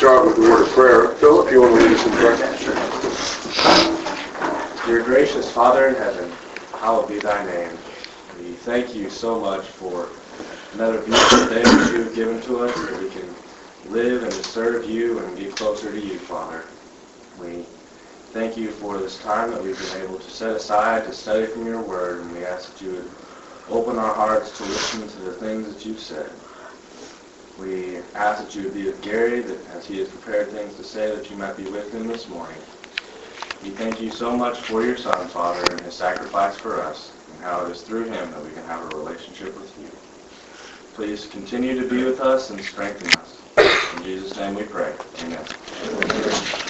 start with a word of prayer. Philip, you want to lead us in prayer? Dear gracious Father in heaven, hallowed be thy name. We thank you so much for another beautiful day that you have given to us, that we can live and serve you and be closer to you, Father. We thank you for this time that we've been able to set aside to study from your word, and we ask that you would open our hearts to listen to the things that you've said. We ask that you would be with Gary, that as he has prepared things to say, that you might be with him this morning. We thank you so much for your Son, Father, and his sacrifice for us, and how it is through him that we can have a relationship with you. Please continue to be with us and strengthen us. In Jesus' name we pray. Amen.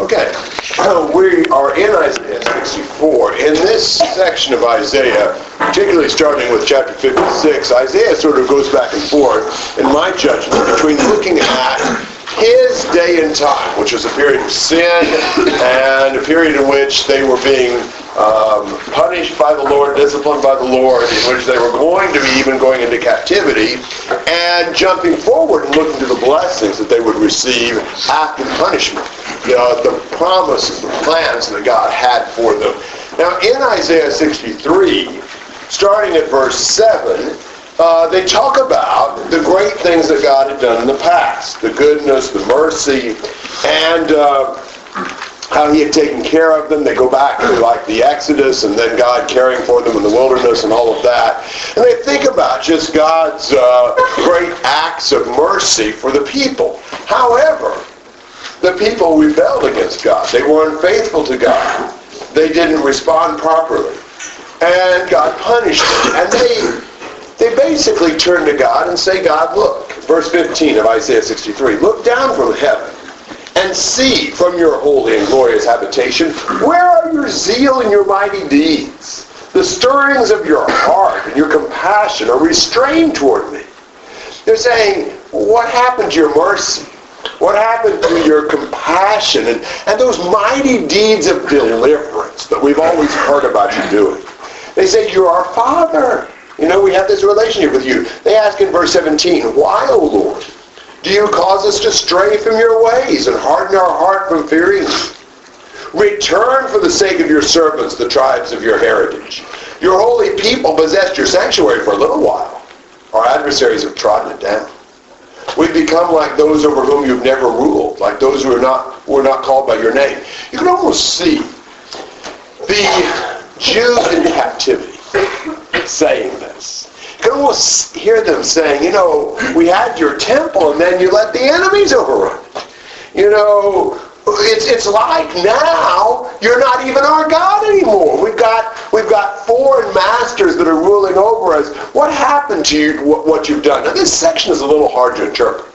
Okay, uh, we are in Isaiah 64. In this section of Isaiah, particularly starting with chapter 56, Isaiah sort of goes back and forth, in my judgment, between looking at his day and time, which was a period of sin and a period in which they were being um, punished by the Lord, disciplined by the Lord, in which they were going to be even going into captivity, and jumping forward and looking to the blessings that they would receive after the punishment, uh, the promises, the plans that God had for them. Now, in Isaiah 63, starting at verse 7, uh, they talk about the great things that God had done in the past, the goodness, the mercy, and uh, how he had taken care of them. They go back to like the Exodus and then God caring for them in the wilderness and all of that. And they think about just God's uh, great acts of mercy for the people. However, the people rebelled against God. They were unfaithful to God. They didn't respond properly. And God punished them. And they they basically turn to God and say, God, look, verse 15 of Isaiah 63, look down from heaven and see from your holy and glorious habitation, where are your zeal and your mighty deeds? The stirrings of your heart and your compassion are restrained toward me. They're saying, what happened to your mercy? What happened to your compassion and, and those mighty deeds of deliverance that we've always heard about you doing? They say, you're our Father. You know, we have this relationship with you. They ask in verse 17, Why, O Lord, do you cause us to stray from your ways and harden our heart from fearing you? Return for the sake of your servants, the tribes of your heritage. Your holy people possessed your sanctuary for a little while. Our adversaries have trodden it down. We've become like those over whom you've never ruled, like those who are not who are not called by your name. You can almost see the Jews in captivity saying this. Can almost hear them saying, you know, we had your temple and then you let the enemies overrun. You know, it's, it's like now you're not even our God anymore. We've got we've got foreign masters that are ruling over us. What happened to you? What, what you've done? Now this section is a little hard to interpret,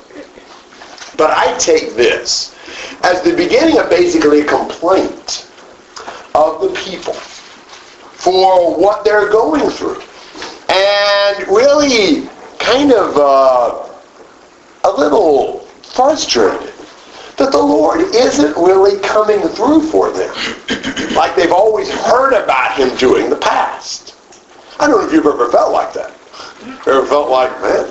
but I take this as the beginning of basically a complaint of the people for what they're going through. And really kind of uh, a little frustrated that the Lord isn't really coming through for them like they've always heard about him doing in the past. I don't know if you've ever felt like that. Ever felt like, man,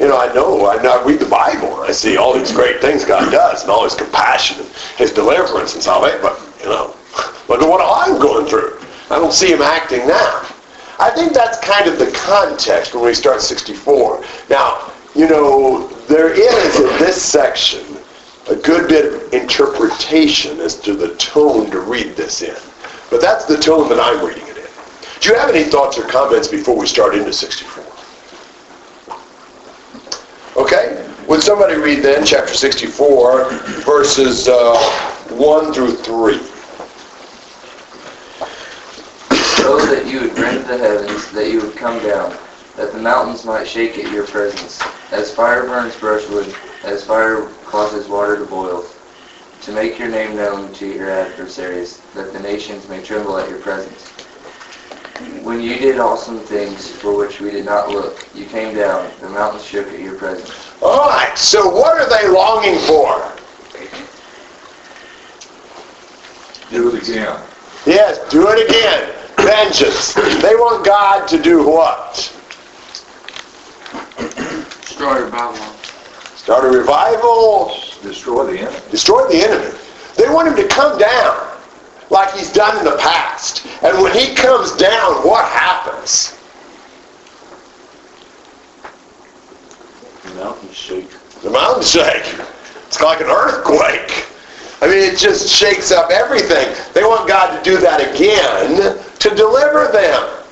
you know, I know, I, know, I read the Bible and I see all these great things God does and all his compassion and his deliverance and salvation, but, you know, look at what I'm going through. I don't see him acting now. I think that's kind of the context when we start 64. Now, you know, there is in this section a good bit of interpretation as to the tone to read this in. But that's the tone that I'm reading it in. Do you have any thoughts or comments before we start into 64? Okay? Would somebody read then chapter 64, verses uh, 1 through 3? Oh, that you would rend the heavens, that you would come down, that the mountains might shake at your presence. As fire burns brushwood, as fire causes water to boil, to make your name known to your adversaries, that the nations may tremble at your presence. When you did awesome things for which we did not look, you came down, the mountains shook at your presence. All right, so what are they longing for? Do it again. Yes, do it again. Vengeance. They want God to do what? Destroy Babylon. Start a revival, Destroy the enemy. Destroy the enemy. They want him to come down like he's done in the past. And when he comes down, what happens? The mountains shake. The mountains shake. It's like an earthquake. I mean, it just shakes up everything. They want God to do that again to deliver them.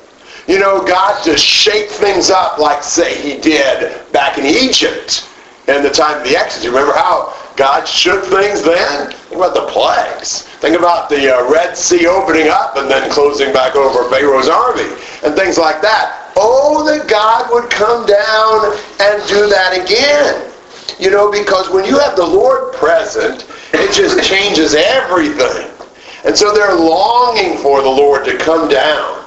You know, God to shake things up like, say, he did back in Egypt in the time of the Exodus. Remember how God shook things then? Think about the plagues. Think about the uh, Red Sea opening up and then closing back over Pharaoh's army and things like that. Oh, that God would come down and do that again. You know, because when you have the Lord present, it just changes everything. And so they're longing for the Lord to come down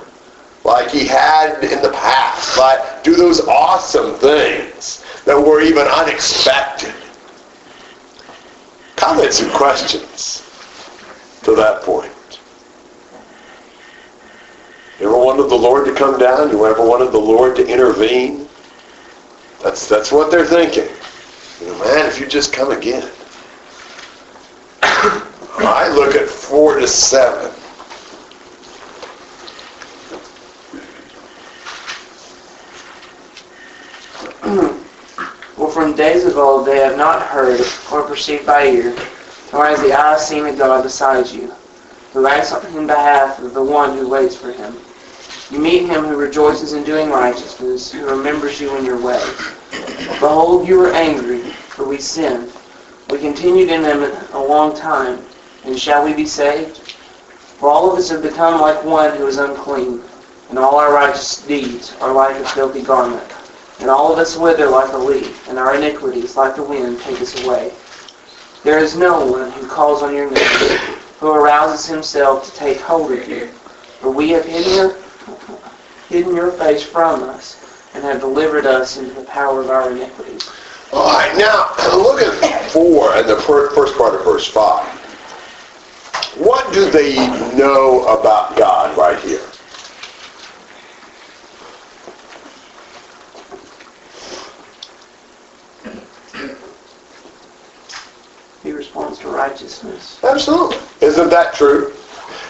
like he had in the past, like do those awesome things that were even unexpected. Comments and questions to that point. You ever wanted the Lord to come down? You ever wanted the Lord to intervene? That's that's what they're thinking. You know, man, if you just come again. I look at four to seven. well, from days of old they have not heard or perceived by ear, nor has the eye seen a God besides you, who acts in behalf of the one who waits for him. You meet him who rejoices in doing righteousness, who remembers you in your ways. Behold, you were angry, for we sinned. We continued in them a long time, and shall we be saved? For all of us have become like one who is unclean, and all our righteous deeds are like a filthy garment. And all of us wither like a leaf, and our iniquities, like the wind, take us away. There is no one who calls on your name, who arouses himself to take hold of you. For we have hidden your, hidden your face from us, and have delivered us into the power of our iniquities. All right, now look at 4 and the first part of verse 5. What do they know about God right here? He responds to righteousness. Absolutely. Isn't that true?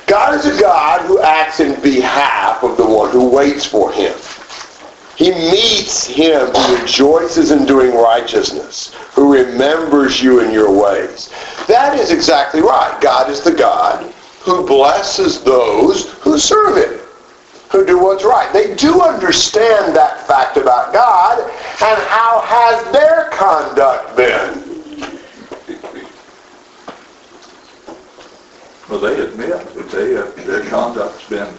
God is a God who acts in behalf of the one who waits for him. He meets him who rejoices in doing righteousness, who remembers you in your ways. That is exactly right. God is the God who blesses those who serve him, who do what's right. They do understand that fact about God, and how has their conduct been? Well, they admit that they, uh, their conduct's been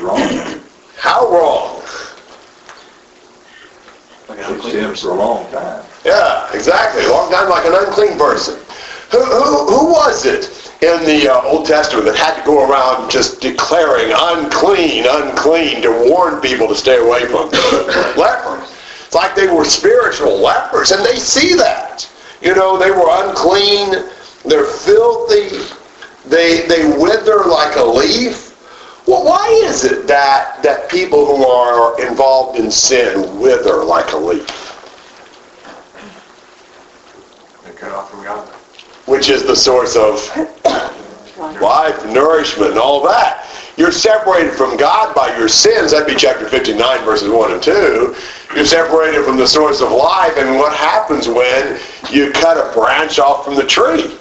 wrong. How wrong? It's been for a long time. Yeah, exactly. A long time like an unclean person. Who, who, who was it in the uh, Old Testament that had to go around just declaring unclean, unclean to warn people to stay away from lepers? It's like they were spiritual lepers, and they see that. You know, they were unclean, they're filthy, they, they wither like a leaf. Well, why is it that, that people who are involved in sin wither like a leaf? They cut off. Which is the source of life, nourishment, and all that. You're separated from God by your sins. That'd be chapter 59, verses 1 and 2. You're separated from the source of life, and what happens when you cut a branch off from the tree?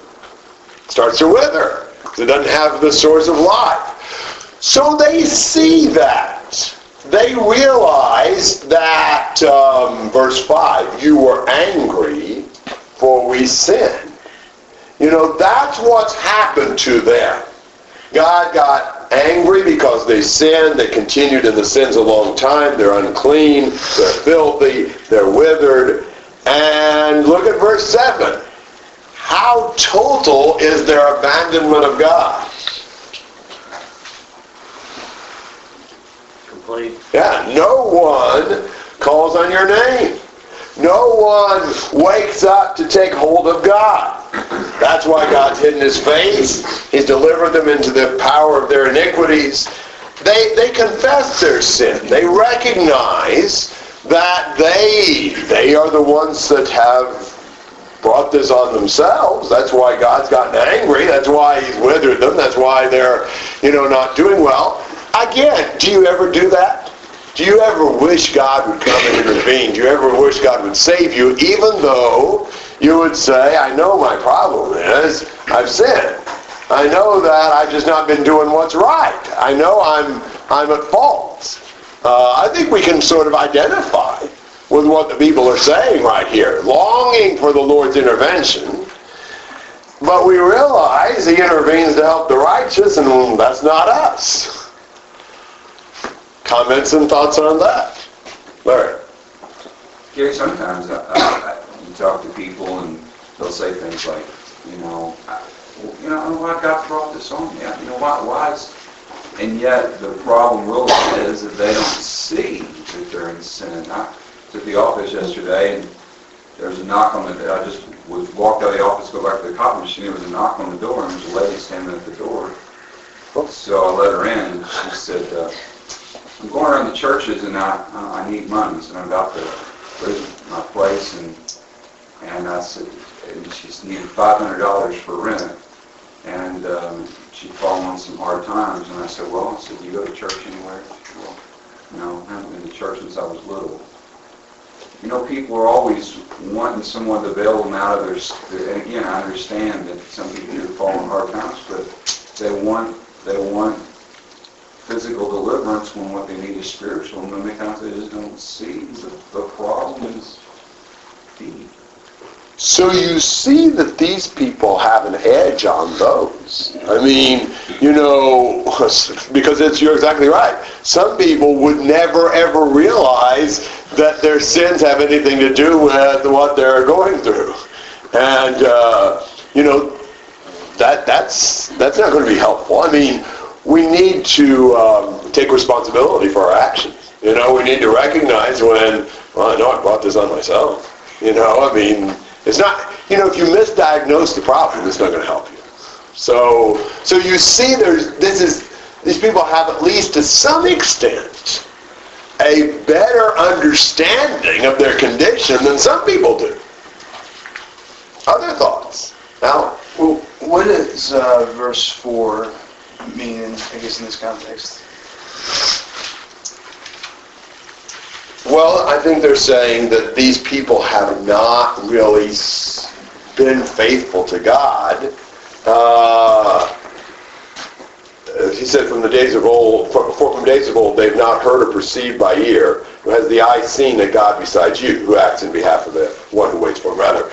It starts to wither. It doesn't have the source of life. So they see that. They realize that, um, verse 5, you were angry for we sinned. You know, that's what's happened to them. God got angry because they sinned. They continued in the sins a long time. They're unclean. They're filthy. They're withered. And look at verse 7. How total is their abandonment of God? Complete. Yeah, no one calls on your name. No one wakes up to take hold of God. That's why God's hidden his face. He's delivered them into the power of their iniquities. They, they confess their sin. They recognize that they, they are the ones that have brought this on themselves. That's why God's gotten angry. That's why he's withered them. That's why they're, you know, not doing well. Again, do you ever do that? Do you ever wish God would come and intervene? Do you ever wish God would save you, even though you would say, I know my problem is I've sinned. I know that I've just not been doing what's right. I know I'm, I'm at fault. Uh, I think we can sort of identify with what the people are saying right here, longing for the Lord's intervention. But we realize he intervenes to help the righteous, and that's not us. Comments and thoughts on that? Larry? Gary, sometimes uh, uh, you talk to people and they'll say things like, you know, I, you know, I don't know why God brought this on me. You know, why, why is... And yet the problem really is that they don't see that they're in sin. I was at the office yesterday and there was a knock on the, door. I just was walked out of the office, go back to the copy machine, there was a knock on the door and there was a lady standing at the door. So I let her in and she said, uh, I'm going around the churches and I, I need money, so I'm about to lose my place and, and I said, and she needed five hundred dollars for rent. And, um, she'd fallen on some hard times and I said, well, I said, do you go to church anywhere? Said, well, no, I haven't been to church since I was little. You know, people are always wanting someone to bail them out of their, s- and again, I understand that some people do fall on hard times, but they want, they want physical deliverance when what they need is spiritual, and many times they just don't see the, the problem is deep. So you see that these people have an edge on those. I mean, you know, because it's, you're exactly right. Some people would never ever realize that their sins have anything to do with what they're going through. And, uh, you know, that, that's, that's not going to be helpful. I mean, we need to um, take responsibility for our actions. You know, we need to recognize when, well, I know I brought this on myself. You know, I mean, it's not, you know, if you misdiagnose the problem, it's not going to help you. So, so you see there's, this is, these people have at least to some extent a better understanding of their condition than some people do. Other thoughts? Now, Well, what does uh, verse 4 mean, I guess, in this context? Well, I think they're saying that these people have not really been faithful to God. Uh, he said, from the days of old, from days of old, they've not heard or perceived by ear, who has the eye seen a God besides you, who acts in behalf of the one who waits for him. Rather,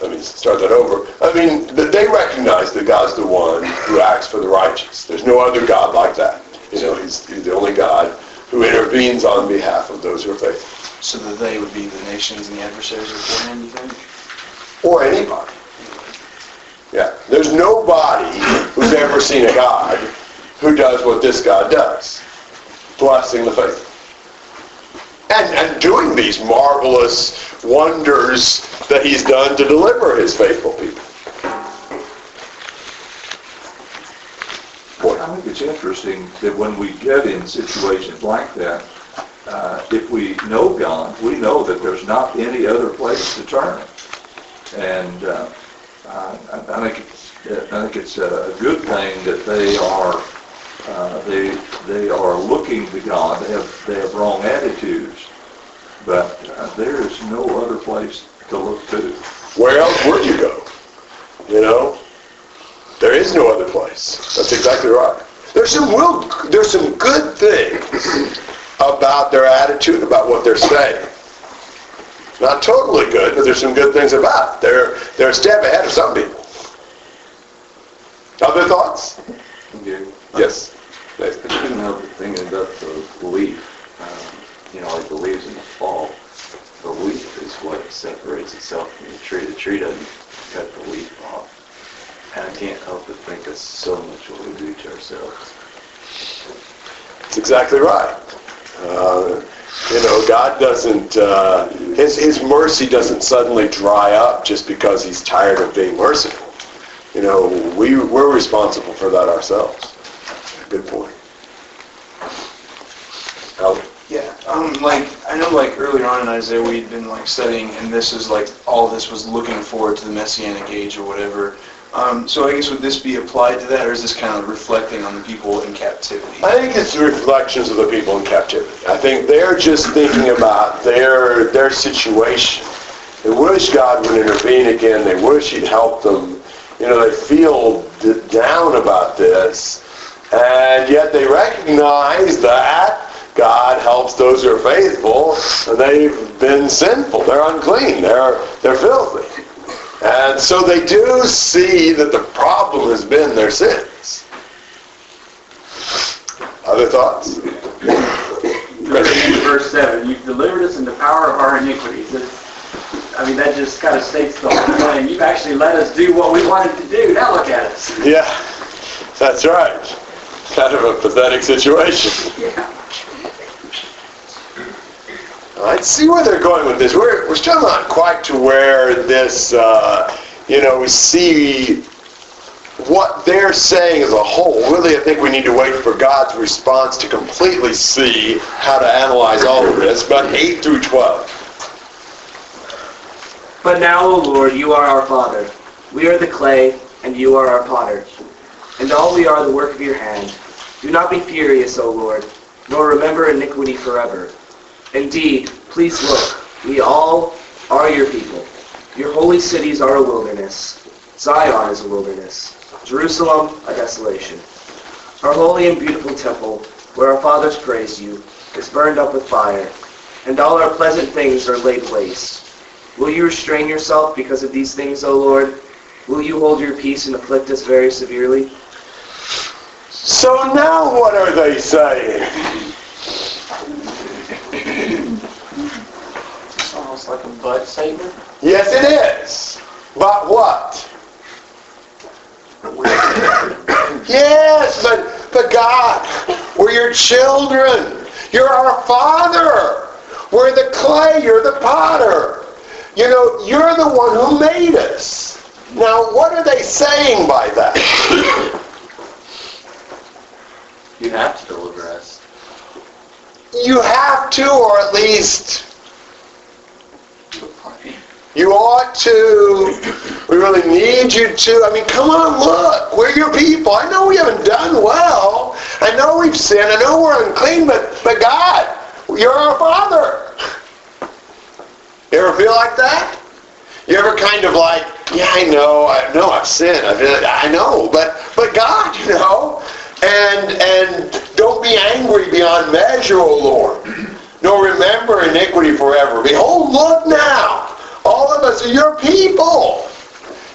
let me start that over. I mean, th- they recognize that God's the one who acts for the righteous. There's no other God like that. You know, he's, he's the only God who intervenes on behalf of those who are faithful. So that they would be the nations and the adversaries of the you think? Or anybody. Yeah. There's nobody who's ever seen a God who does what this God does. Blessing the faithful. And, and doing these marvelous wonders that he's done to deliver his faithful people. I think it's interesting that when we get in situations like that, uh, if we know God, we know that there's not any other place to turn. And uh, I, I think it's, I think it's a good thing that they are uh, they they are looking to God. They have they have wrong attitudes, but uh, there is no other place to look to. Where else would you go? You know? There is no other place. That's exactly right. There's some real, there's some good things about their attitude, about what they're saying. Not totally good, but there's some good things about it. They're, they're a step ahead of some people. Other thoughts? Gary, Yes. I couldn't help but thinking about the belief. Um, you know, like the leaves in the fall. The leaf is what separates itself from the tree. The tree doesn't cut the leaf off. And I can't help but think that's so much what we do to ourselves. That's exactly right. Uh, you know, God doesn't, uh, his, his mercy doesn't suddenly dry up just because he's tired of being merciful. You know, we, we're responsible for that ourselves. Good point. Alan? Yeah, um, like, I know like earlier on in Isaiah, we'd been like studying, and this is like, all this was looking forward to the Messianic age or whatever. Um, so I guess would this be applied to that, or is this kind of reflecting on the people in captivity? I think it's reflections of the people in captivity. I think they're just thinking about their their situation. They wish God would intervene again. They wish He'd help them. You know, they feel d- down about this, and yet they recognize that God helps those who are faithful, and they've been sinful. They're unclean. They're they're filthy. And so they do see that the problem has been their sins. Other thoughts? Verse 7, you've delivered us in the power of our iniquities. It's- I mean, that just kind of states the whole thing. You've actually let us do what we wanted to do. Now look at us. Yeah, that's right. Kind of a pathetic situation. Yeah. I see where they're going with this. We're, we're still not quite to where this, uh, you know, we see what they're saying as a whole. Really, I think we need to wait for God's response to completely see how to analyze all of this. But 8 through 12. But now, O Lord, you are our Father. We are the clay, and you are our potter. And all we are the work of your hand. Do not be furious, O Lord, nor remember iniquity forever. Indeed, please look, we all are your people. Your holy cities are a wilderness. Zion is a wilderness. Jerusalem, a desolation. Our holy and beautiful temple, where our fathers praised you, is burned up with fire, and all our pleasant things are laid waste. Will you restrain yourself because of these things, O Lord? Will you hold your peace and afflict us very severely? So now what are they saying? It's like a bud statement. Yes, it is. But what? yes, but, but God, we're your children. You're our Father. We're the clay. You're the potter. You know, you're the one who made us. Now, what are they saying by that? You have to deliver us. You have to, or at least you ought to. We really need you to. I mean, come on, look. We're your people. I know we haven't done well. I know we've sinned. I know we're unclean, but, but God, you're our Father. You ever feel like that? You ever kind of like, yeah, I know, I know I've sinned. I, feel, I know, but but God, you know, and and don't be angry beyond measure, O Lord. Nor remember iniquity forever. Behold, look now, all of us are your people.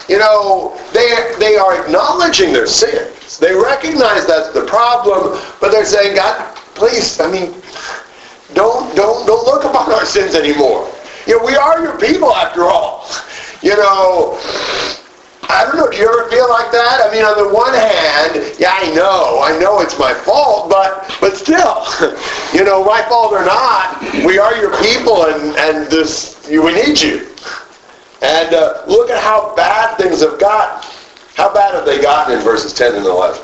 You know, they they are acknowledging their sins. They recognize that's the problem, but they're saying, God, please, I mean, don't don't don't look upon our sins anymore. You know, we are your people after all. You know, I don't know, do you ever feel like that? I mean, on the one hand, yeah, I know, I know it's my fault, but but still, you know, my fault or not, we are your people and, and this, we need you. And uh, look at how bad things have gotten. How bad have they gotten in verses 10 and 11?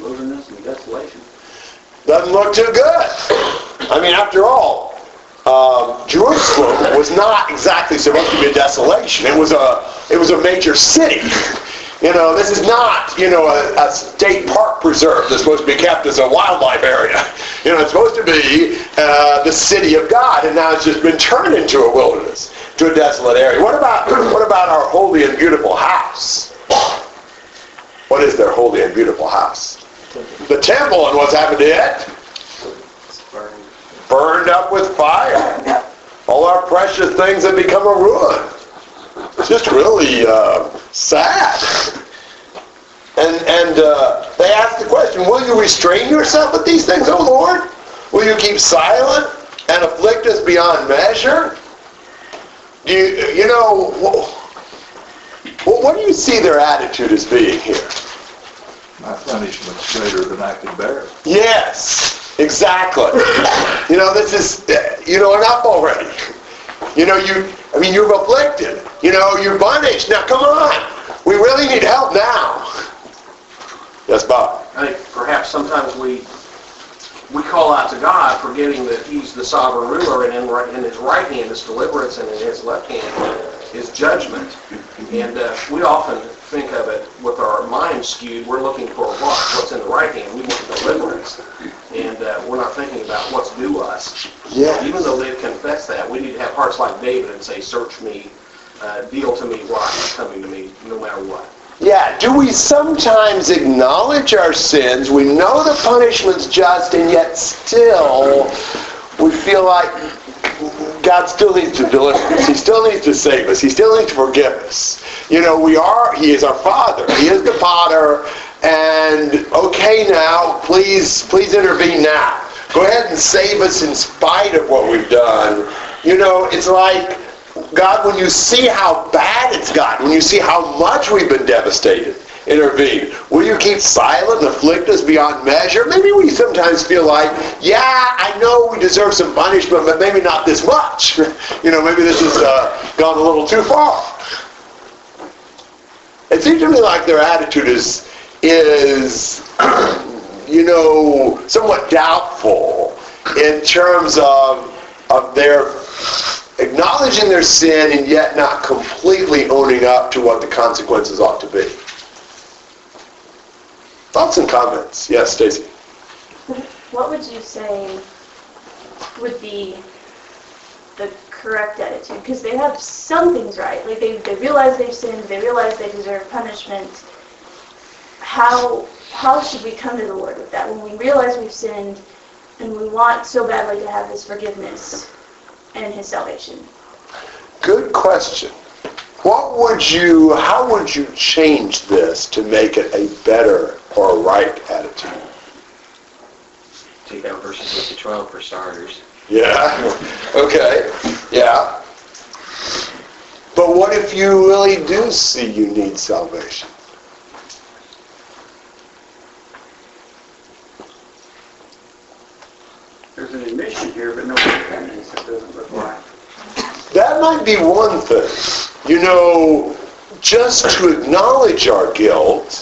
Wilderness and desolation. Doesn't look too good. I mean, after all, um, Jerusalem was not exactly supposed to be a desolation. It was a it was a major city. You know, this is not you know a, a state park preserve that's supposed to be kept as a wildlife area. You know, it's supposed to be uh, the city of God, and now it's just been turned into a wilderness, to a desolate area. What about what about our holy and beautiful house? What is their holy and beautiful house? The temple, and what's happened to it? burned up with fire. All our precious things have become a ruin. It's just really uh, sad. And and uh, they ask the question: Will you restrain yourself with these things, O Lord? Will you keep silent and afflict us beyond measure? Do you you know? What, what do you see their attitude as being here? My punishment's greater than I can bear. Yes, exactly. You know, this is, you know, enough already. You know, you, I mean, you've afflicted. You know, you're punished. Now, come on. We really need help now. Yes, Bob? I think perhaps sometimes we, we call out to God forgetting that He's the sovereign ruler and in, right- in His right hand is deliverance and in His left hand is judgment. And uh, we often think of it with our minds skewed, we're looking for what? What's in the right hand? We want deliverance. And uh, we're not thinking about what's due us. Yeah. Even though they've confessed that, we need to have hearts like David and say, search me, uh, deal to me what is coming to me, no matter what. Yeah, do we sometimes acknowledge our sins? We know the punishment's just, and yet still we feel like God still needs to deliver us. He still needs to save us. He still needs to forgive us. You know, we are, He is our Father. He is the Potter. And okay now, please, please intervene now. Go ahead and save us in spite of what we've done. You know, it's like, God, when you see how bad it's gotten, when you see how much we've been devastated, intervene. Will you keep silent and afflict us beyond measure? Maybe we sometimes feel like, yeah, I know we deserve some punishment, but maybe not this much. you know, maybe this has uh, gone a little too far. It seems to me like their attitude is, is, you know, somewhat doubtful in terms of, of their acknowledging their sin and yet not completely owning up to what the consequences ought to be. Thoughts and comments? Yes, Stacy. What would you say would be the correct attitude? Because they have some things right. Like they, they realize they've sinned, they realize they deserve punishment. How how should we come to the Lord with that when we realize we've sinned and we want so badly to have His forgiveness and His salvation? Good question. What would you, how would you change this to make it a better or right attitude? Take out verses 8 to 12 for starters. Yeah, okay, yeah. But what if you really do see you need salvation? There's an admission here, but no repentance, it That might be one thing. You know, just to acknowledge our guilt,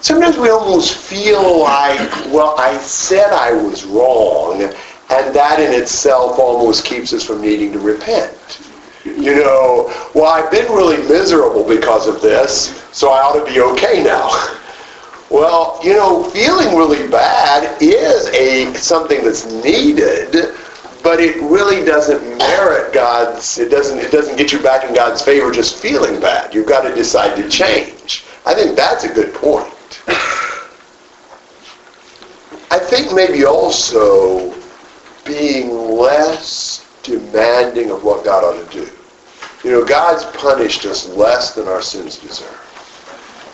sometimes we almost feel like, well, I said I was wrong, and that in itself almost keeps us from needing to repent. You know, well, I've been really miserable because of this, so I ought to be okay now. Well, you know, feeling really bad is a something that's needed, but it really doesn't merit God's. It doesn't. It doesn't get you back in God's favor just feeling bad. You've got to decide to change. I think that's a good point. I think maybe also being less demanding of what God ought to do. You know, God's punished us less than our sins deserve.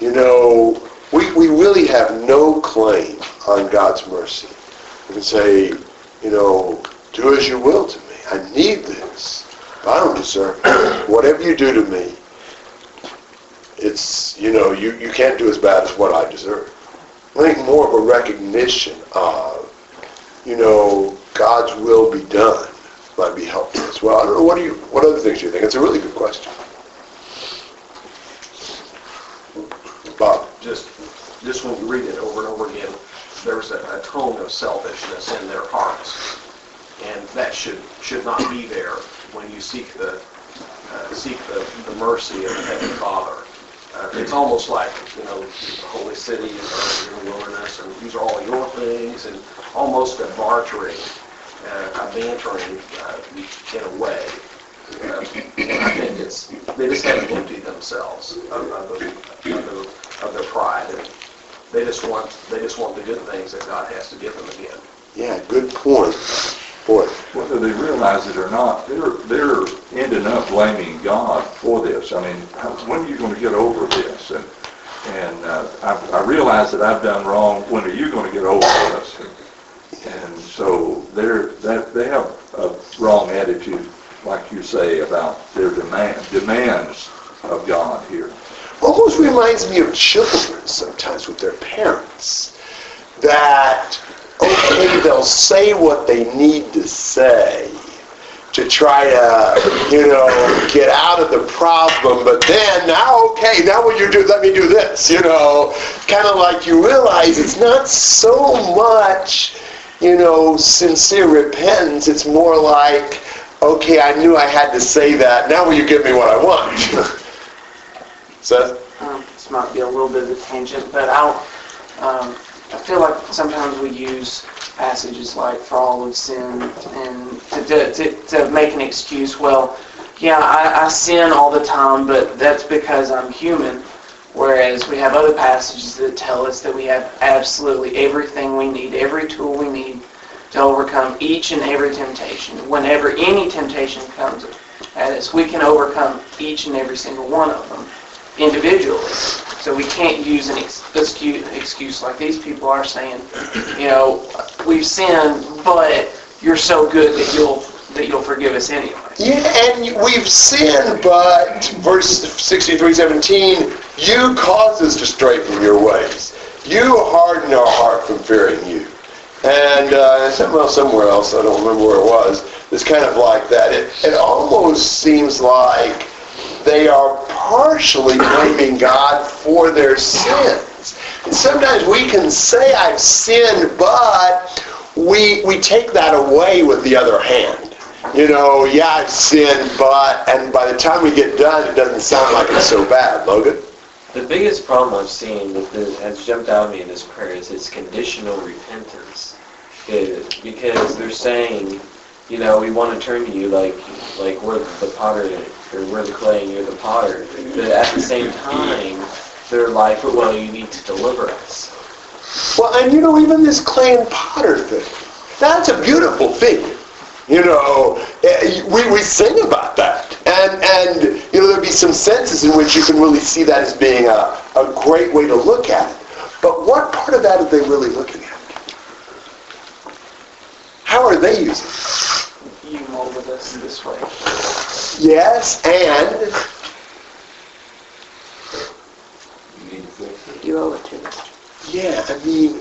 You know, we, we really have no claim on God's mercy. We can say, you know, do as you will to me. I need this. I don't deserve it. Whatever you do to me, it's, you know, you, you can't do as bad as what I deserve. I think more of a recognition of, you know, God's will be done might be helpful as well. I don't know, what do you, what other things do you think? It's a really good question. Bob? Just, just when you read it over and over again, there's a, a tone of selfishness in their hearts. And that should, should not be there when you seek the, uh, seek the, the mercy of the Heavenly Father. Uh, it's almost like, you know, the holy city in the wilderness, and these are all your things, and almost a bartering, uh, a bantering uh, in a way. Uh, I think it's, they just haven't emptied themselves of, of, the, of, the, of their pride. And they just want, they just want the good things that God has to give them again. Yeah, good point. Whether they realize it or not, they're, they're ending up blaming God for this. I mean, when are you going to get over this? And, and uh, I, I realize that I've done wrong. When are you going to get over this? And, and so they're, that, they have a wrong attitude, like you say, about their demand, demands of God here. almost reminds me of children sometimes with their parents. That, okay, they'll say what they need to say, to try to, you know, get out of the problem, but then now, okay, now what you do, let me do this, you know, kind of like you realize it's not so much, you know, sincere repentance, it's more like, okay, I knew I had to say that, now will you give me what I want? Seth? Um, this might be a little bit of a tangent, but I'll, um, I feel like sometimes we use passages like for all have sinned and to, to, to make an excuse, well, yeah, I, I sin all the time, but that's because I'm human. Whereas we have other passages that tell us that we have absolutely everything we need, every tool we need to overcome each and every temptation. Whenever any temptation comes at us, we can overcome each and every single one of them individually. So we can't use an excuse, excuse like these people are saying, you know, we've sinned, but you're so good that you'll that you'll forgive us anyway. Yeah, and we've sinned, but verse 63:17, you cause us to stray from your ways. You harden our heart from fearing you. And uh, somewhere somewhere else, I don't remember where it was, it's kind of like that. It, it almost seems like they are partially blaming God for their sins. And sometimes we can say I've sinned, but we we take that away with the other hand. You know, yeah, I've sinned, but and by the time we get done, it doesn't sound like it's so bad, Logan. The biggest problem I've seen that has jumped out at me in this prayer is it's conditional repentance. Because they're saying, you know, we want to turn to you like like we're the potter or we're the clay and you're the potter. But at the same time, they're like, well, you need to deliver us. Well, and you know, even this clay and potter thing, that's a beautiful thing. You know, eh, we, we sing about that. And, and, you know, there'd be some senses in which you can really see that as being a, a great way to look at it. But what part of that are they really looking at? How are they using it? You molded us this way. Yes, and You owe it to us. Yeah, I mean,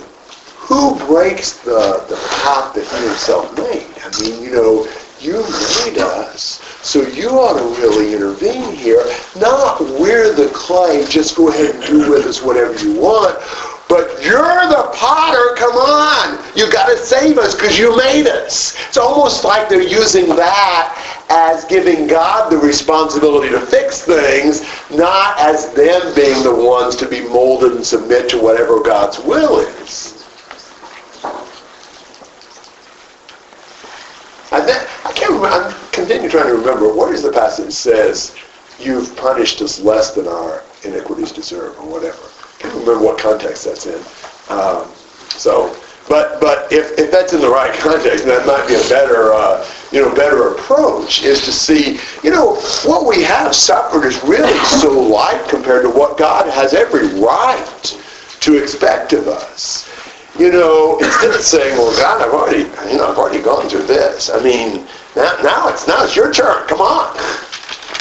who breaks the, the pot that he himself made? I mean, you know, you made us, so you ought to really intervene here. Not we're the clay, just go ahead and do with us whatever you want. But you're the potter, come on! you've got to save us because you made us. It's almost like they're using that as giving God the responsibility to fix things, not as them being the ones to be molded and submit to whatever God's will is. I, I can't remember, I'm continuing trying to remember, what is the passage that says, you've punished us less than our iniquities deserve, or whatever. Remember what context that's in. Um, so, but but if, if that's in the right context, that might be a better uh, you know better approach is to see you know what we have suffered is really so light compared to what God has every right to expect of us. You know, instead of saying, "Well, God, I've already you know I've already gone through this," I mean, now, now it's now it's your turn. Come on.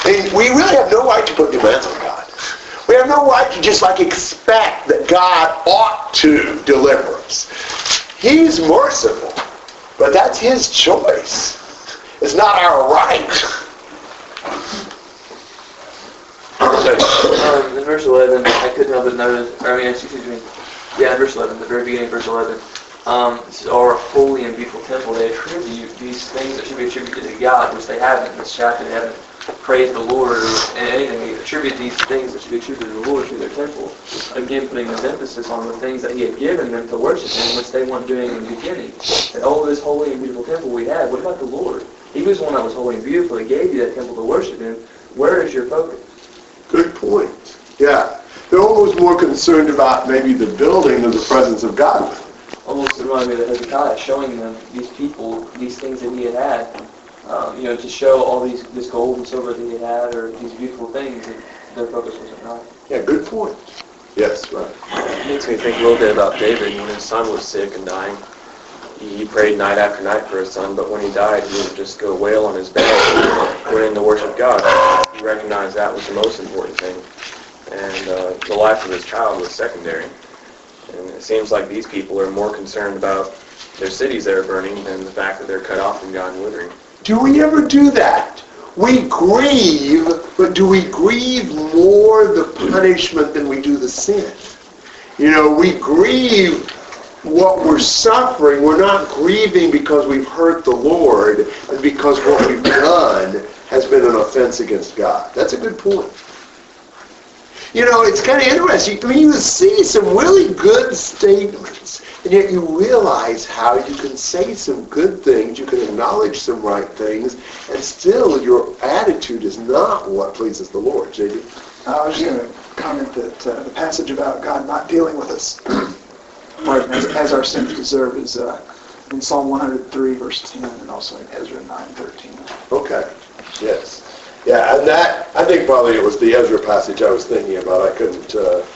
I mean, we really have no right to put demands on God. We have no right to just like expect that God ought to deliver us. He's merciful, but that's his choice. It's not our right. In verse 11, I couldn't help but notice, I mean, excuse me, yeah, verse 11, the very beginning verse 11, um, this is our holy and beautiful temple. They attribute these things that should be attributed to God, which they haven't in this chapter. They haven't praised the Lord or anything. They attribute these things that should be attributed to the Lord to their temple. Again, putting this emphasis on the things that He had given them to worship Him, which they weren't doing in the beginning. And oh, this holy and beautiful temple we have. What about the Lord? He was the one that was holy and beautiful. He gave you that temple to worship Him. Where is your focus? Good point. Yeah. They're almost more concerned about maybe the building than the presence of God. almost reminded me of Hezekiah, showing them these people, these things that he had had, um, you know, to show all these this gold and silver that he had had, or these beautiful things, that their focus wasn't right. Yeah, good point. Yes, right. It makes me think a little bit about David when his son was sick and dying. He prayed night after night for his son, but when he died, he didn't just go wail on his bed. He went in to worship God. He recognized that was the most important thing. And uh, the life of his child was secondary. And it seems like these people are more concerned about their cities that are burning than the fact that they're cut off from God and withering. Do we ever do that? We grieve, but do we grieve more the punishment than we do the sin? You know, we grieve what we're suffering. We're not grieving because we've hurt the Lord and because what we've done has been an offense against God. That's a good point. You know, it's kind of interesting. I mean, you see some really good statements, and yet you realize how you can say some good things, you can acknowledge some right things, and still your attitude is not what pleases the Lord. JD? I was just going to comment that uh, the passage about God not dealing with us as, as our sins deserve is uh, in Psalm 103, verse 10, and also in Ezra 9, 13. Okay. Yes. Yeah, and that I think probably it was the Ezra passage I was thinking about. I couldn't uh,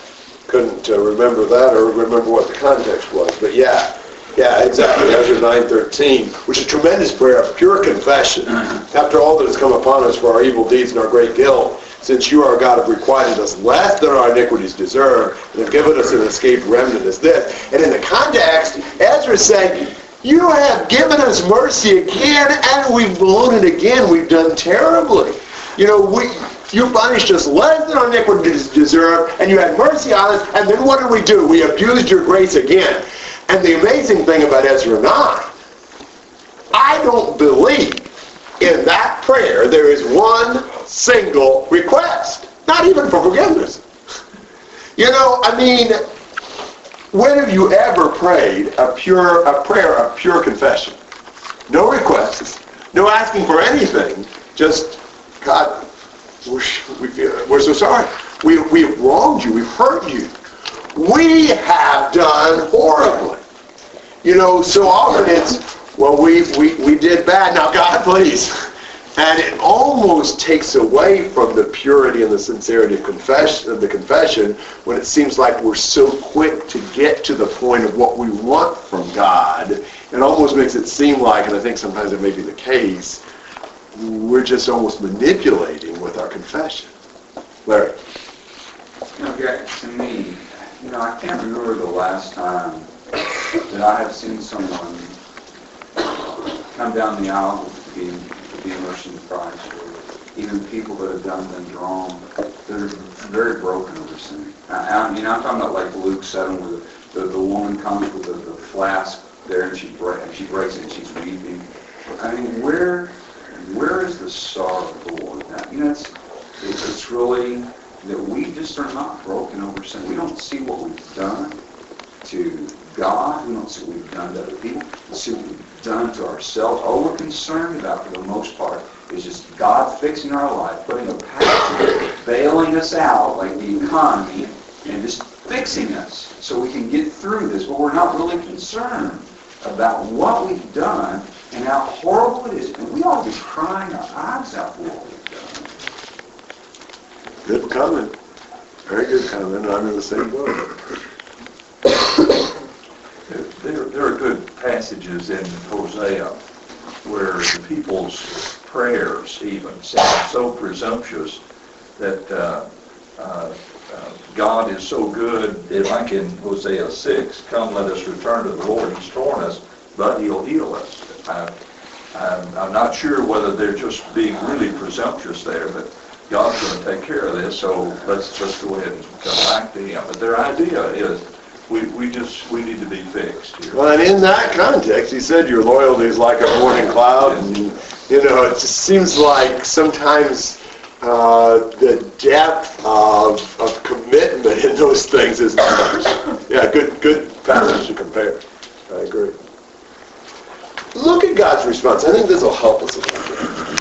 couldn't uh, remember that or remember what the context was. But yeah, yeah, exactly. Ezra 9:13, which is a tremendous prayer of pure confession after all that has come upon us for our evil deeds and our great guilt. Since you, our God, have requited us less than our iniquities deserve, and have given us an escaped remnant as this. And in the context, Ezra is saying, you have given us mercy again, and we've blown it again. We've done terribly. You know, we you punished us less than our iniquities deserve, and you had mercy on us, and then what did we do? We abused your grace again. And the amazing thing about Ezra 9, I don't believe in that prayer there is one single request. Not even for forgiveness. You know, I mean, when have you ever prayed a pure a prayer of pure confession? No requests, no asking for anything, just God, we're, we feel, uh, we're so sorry. We, we have wronged you. We've hurt you. We have done horribly. You know, so often it's, well, we, we, we did bad. Now, God, please. And it almost takes away from the purity and the sincerity of confession of the confession when it seems like we're so quick to get to the point of what we want from God. It almost makes it seem like, and I think sometimes it may be the case, we're just almost manipulating with our confession. Larry. Jack, to me, you know, I can't remember the last time that I have seen someone come down the aisle to be, to be immersed in Christ, or even people that have done things wrong, that are very broken over sin. I, I mean, I'm talking about like Luke 7, where the, the, the woman comes with the, the flask there and she, break, she breaks it and she's weeping. I mean, where where is the sorrow of the Lord? Now, you know, it's, it's, it's really that we just are not broken over sin. We don't see what we've done to God. We don't see what we've done to other people. We see what we've done to ourselves. All we're concerned about, for the most part, is just God fixing our life, putting a patch, bailing us out like the economy, and just fixing us so we can get through this. But we're not really concerned about what we've done and how horrible it is. And we ought to be crying our eyes out for what we've done. Good comment. Very good comment. I'm in the same boat. There, there are good passages in Hosea where the people's prayers even sound so presumptuous that uh, uh, uh, God is so good, like in Hosea 6, come let us return to the Lord, he's torn us, but he'll heal us. I, I'm, I'm not sure whether they're just being really presumptuous there, but God's going to take care of this, so let's let's go ahead and come back to Him. But their idea is we, we just we need to be fixed here. Well, and in that context, he said your loyalty is like a morning cloud, and you know it just seems like sometimes uh, the depth of, of commitment in those things is not. yeah, good good passage to compare. I agree. Look at God's response. I think this will help us a little bit.